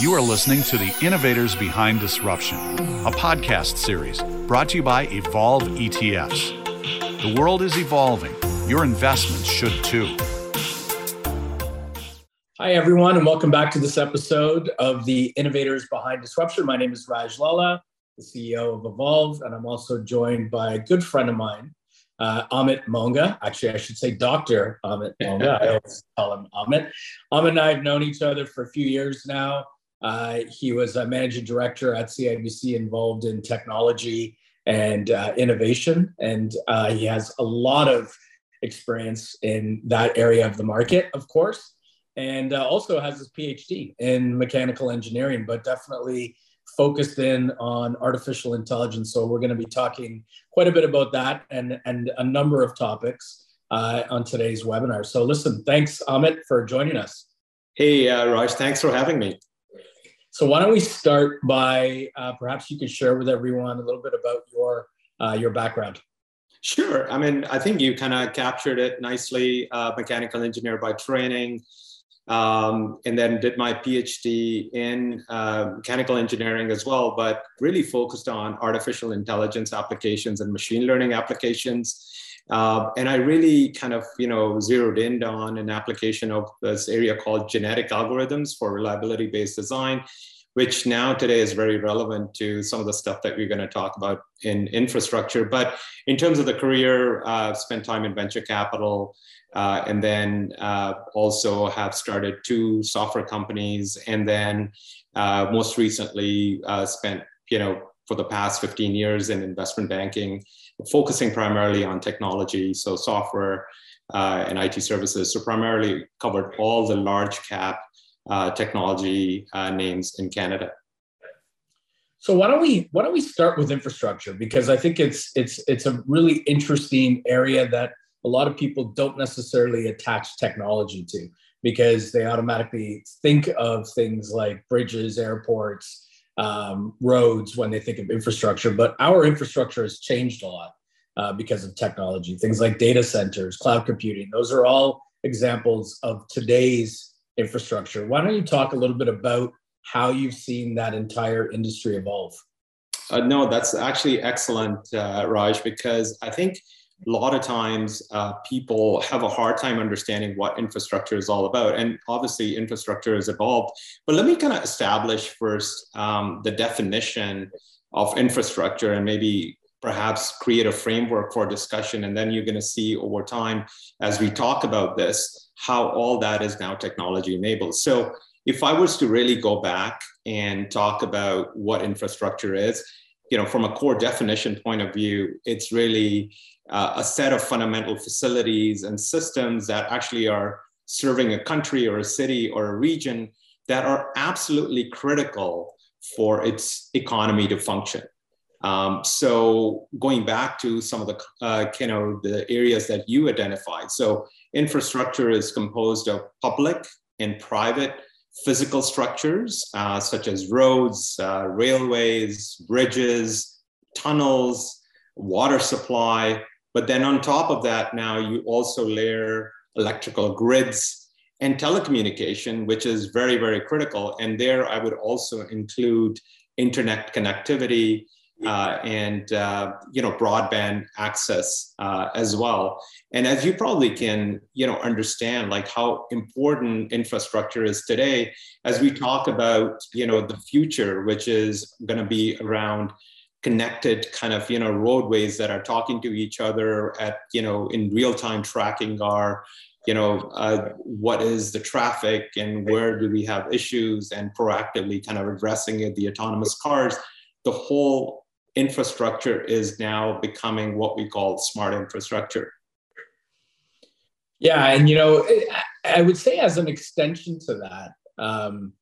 You are listening to the Innovators Behind Disruption, a podcast series brought to you by Evolve ETFs. The world is evolving. Your investments should too. Hi, everyone, and welcome back to this episode of the Innovators Behind Disruption. My name is Raj Lala, the CEO of Evolve, and I'm also joined by a good friend of mine, uh, Amit Monga. Actually, I should say Dr. Amit Monga. I always call him Amit. Amit and I have known each other for a few years now. Uh, he was a managing director at CIBC involved in technology and uh, innovation. And uh, he has a lot of experience in that area of the market, of course, and uh, also has his PhD in mechanical engineering, but definitely focused in on artificial intelligence. So we're going to be talking quite a bit about that and, and a number of topics uh, on today's webinar. So listen, thanks, Amit, for joining us. Hey, uh, Raj, thanks for having me. So why don't we start by uh, perhaps you could share with everyone a little bit about your uh, your background. Sure. I mean, I think you kind of captured it nicely. Uh, mechanical engineer by training, um, and then did my PhD in uh, mechanical engineering as well, but really focused on artificial intelligence applications and machine learning applications. Uh, and I really kind of, you know, zeroed in on an application of this area called genetic algorithms for reliability-based design, which now today is very relevant to some of the stuff that we're going to talk about in infrastructure. But in terms of the career, uh, spent time in venture capital, uh, and then uh, also have started two software companies, and then uh, most recently uh, spent you know for the past 15 years in investment banking, focusing primarily on technology, so software uh, and IT services. So primarily covered all the large cap uh, technology names in Canada. So why don't we why don't we start with infrastructure because I think it's it's it's a really interesting area that a lot of people don't necessarily attach technology to because they automatically think of things like bridges, airports, um, roads when they think of infrastructure. But our infrastructure has changed a lot uh, because of technology. Things like data centers, cloud computing, those are all examples of today's infrastructure. Why don't you talk a little bit about how you've seen that entire industry evolve? Uh, no, that's actually excellent, uh, Raj, because I think a lot of times uh, people have a hard time understanding what infrastructure is all about. And obviously, infrastructure has evolved. But let me kind of establish first um, the definition of infrastructure and maybe perhaps create a framework for discussion. And then you're going to see over time, as we talk about this, how all that is now technology enabled. So, if I was to really go back and talk about what infrastructure is, you know, from a core definition point of view, it's really uh, a set of fundamental facilities and systems that actually are serving a country or a city or a region that are absolutely critical for its economy to function. Um, so going back to some of the uh, you know the areas that you identified, so infrastructure is composed of public and private physical structures uh, such as roads, uh, railways, bridges, tunnels, water supply, but then on top of that, now you also layer electrical grids and telecommunication, which is very, very critical. And there I would also include internet connectivity uh, and uh, you know broadband access uh, as well. And as you probably can you know understand, like how important infrastructure is today, as we talk about you know the future, which is going to be around connected kind of you know roadways that are talking to each other at you know in real time tracking our you know uh, what is the traffic and where do we have issues and proactively kind of addressing it the autonomous cars the whole infrastructure is now becoming what we call smart infrastructure. Yeah and you know i would say as an extension to that um,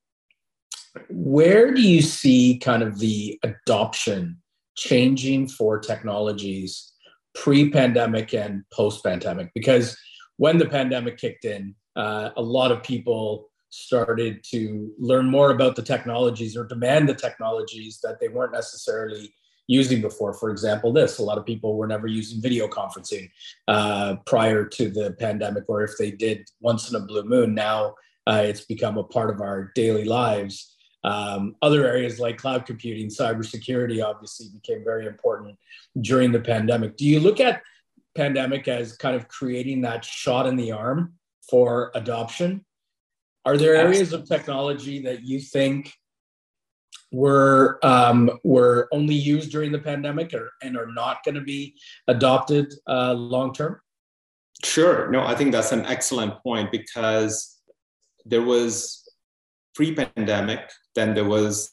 where do you see kind of the adoption changing for technologies pre-pandemic and post-pandemic? Because when the pandemic kicked in uh, a lot of people started to learn more about the technologies or demand the technologies that they weren't necessarily using before for example this a lot of people were never using video conferencing uh, prior to the pandemic or if they did once in a blue moon now uh, it's become a part of our daily lives. Um, other areas like cloud computing, cybersecurity, obviously became very important during the pandemic. Do you look at pandemic as kind of creating that shot in the arm for adoption? Are there areas of technology that you think were um, were only used during the pandemic or, and are not going to be adopted uh, long term? Sure. No, I think that's an excellent point because there was pre-pandemic, then there was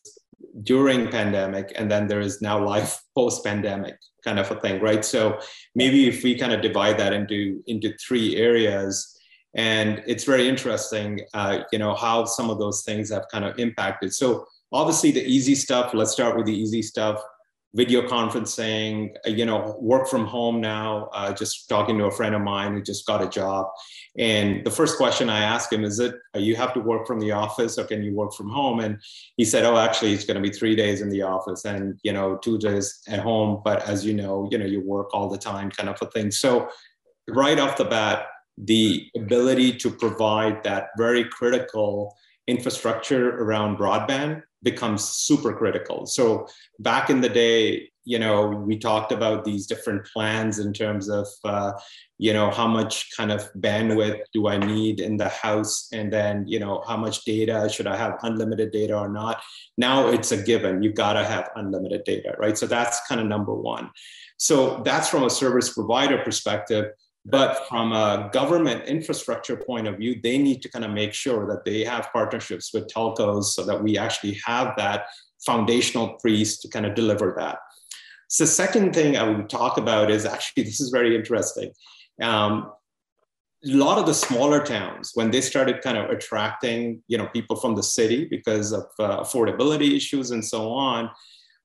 during pandemic, and then there is now life post-pandemic kind of a thing, right? So maybe if we kind of divide that into into three areas, and it's very interesting, uh, you know, how some of those things have kind of impacted. So obviously, the easy stuff. Let's start with the easy stuff video conferencing, uh, you know, work from home now. Uh, just talking to a friend of mine who just got a job, and the first question I asked him is, "It uh, you have to work from the office, or can you work from home?" And he said, "Oh, actually, it's going to be three days in the office, and you know, two days at home. But as you know, you know, you work all the time, kind of a thing." So, right off the bat, the ability to provide that very critical infrastructure around broadband becomes super critical. So back in the day, you know, we talked about these different plans in terms of, uh, you know, how much kind of bandwidth do I need in the house? And then, you know, how much data should I have unlimited data or not? Now it's a given. You've got to have unlimited data, right? So that's kind of number one. So that's from a service provider perspective. But from a government infrastructure point of view, they need to kind of make sure that they have partnerships with telcos so that we actually have that foundational piece to kind of deliver that. So, the second thing I would talk about is actually this is very interesting. Um, a lot of the smaller towns, when they started kind of attracting, you know, people from the city because of uh, affordability issues and so on,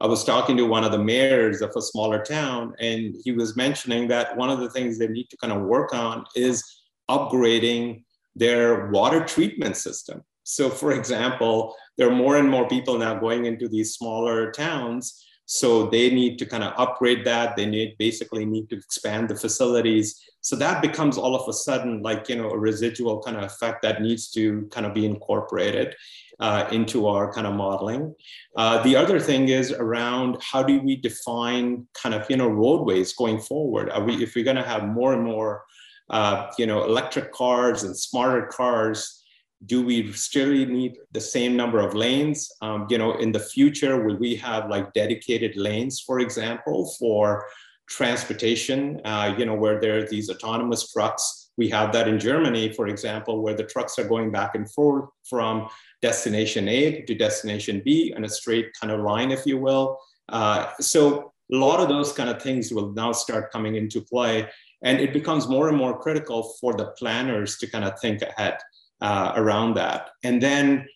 I was talking to one of the mayors of a smaller town, and he was mentioning that one of the things they need to kind of work on is upgrading their water treatment system. So, for example, there are more and more people now going into these smaller towns. So they need to kind of upgrade that. They need basically need to expand the facilities. So that becomes all of a sudden like you know a residual kind of effect that needs to kind of be incorporated uh, into our kind of modeling. Uh, the other thing is around how do we define kind of you know roadways going forward? Are we if we're going to have more and more uh, you know electric cars and smarter cars? Do we still need the same number of lanes? Um, you know, in the future, will we have like dedicated lanes, for example, for transportation? Uh, you know, where there are these autonomous trucks we have that in Germany, for example, where the trucks are going back and forth from destination A to destination B on a straight kind of line, if you will. Uh, so a lot of those kind of things will now start coming into play. And it becomes more and more critical for the planners to kind of think ahead uh, around that. And then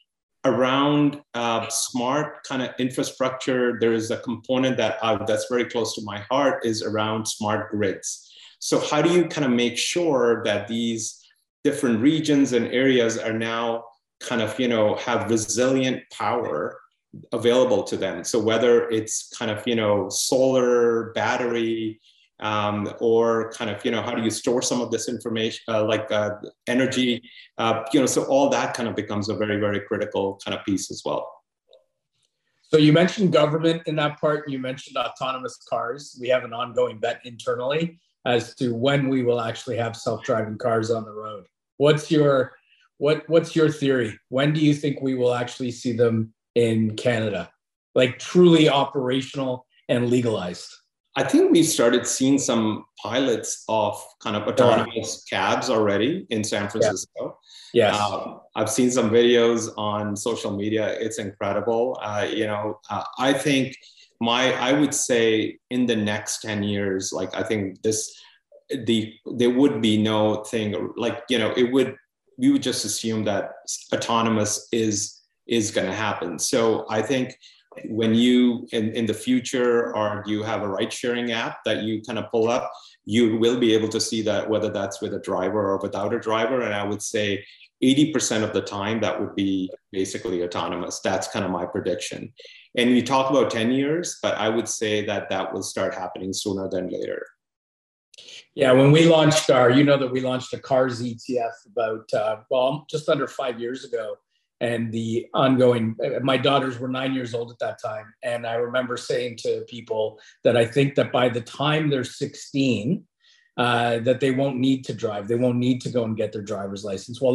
around uh, smart kind of infrastructure, there is a component that uh, that's very close to my heart is around smart grids. So how do you kind of make sure that these different regions and areas are now kind of, you know, have resilient power available to them? So whether it's kind of, you know, solar, battery, um, or kind of, you know, how do you store some of this information, uh, like uh, energy, uh, you know, so all that kind of becomes a very, very critical kind of piece as well. So you mentioned government in that part. You mentioned autonomous cars. We have an ongoing bet internally as to when we will actually have self-driving cars on the road. What's your what what's your theory? When do you think we will actually see them in Canada? Like truly operational and legalized? I think we started seeing some pilots of kind of uh-huh. autonomous cabs already in San Francisco. Yes. Uh, I've seen some videos on social media. It's incredible. Uh, you know, uh, I think my i would say in the next 10 years like i think this the there would be no thing like you know it would we would just assume that autonomous is is going to happen so i think when you in, in the future or you have a ride sharing app that you kind of pull up you will be able to see that whether that's with a driver or without a driver. And i would say 80% of the time that would be basically autonomous. That's kind of my prediction. And we talk about 10 years, but I would say that that will start happening sooner than later. Yeah, when we launched our, you know that we launched a cars ETF about uh, well just under five years ago, and the ongoing. My daughters were nine years old at that time, and I remember saying to people that I think that by the time they're 16, uh, that they won't need to drive. They won't need to go and get their driver's license. Well,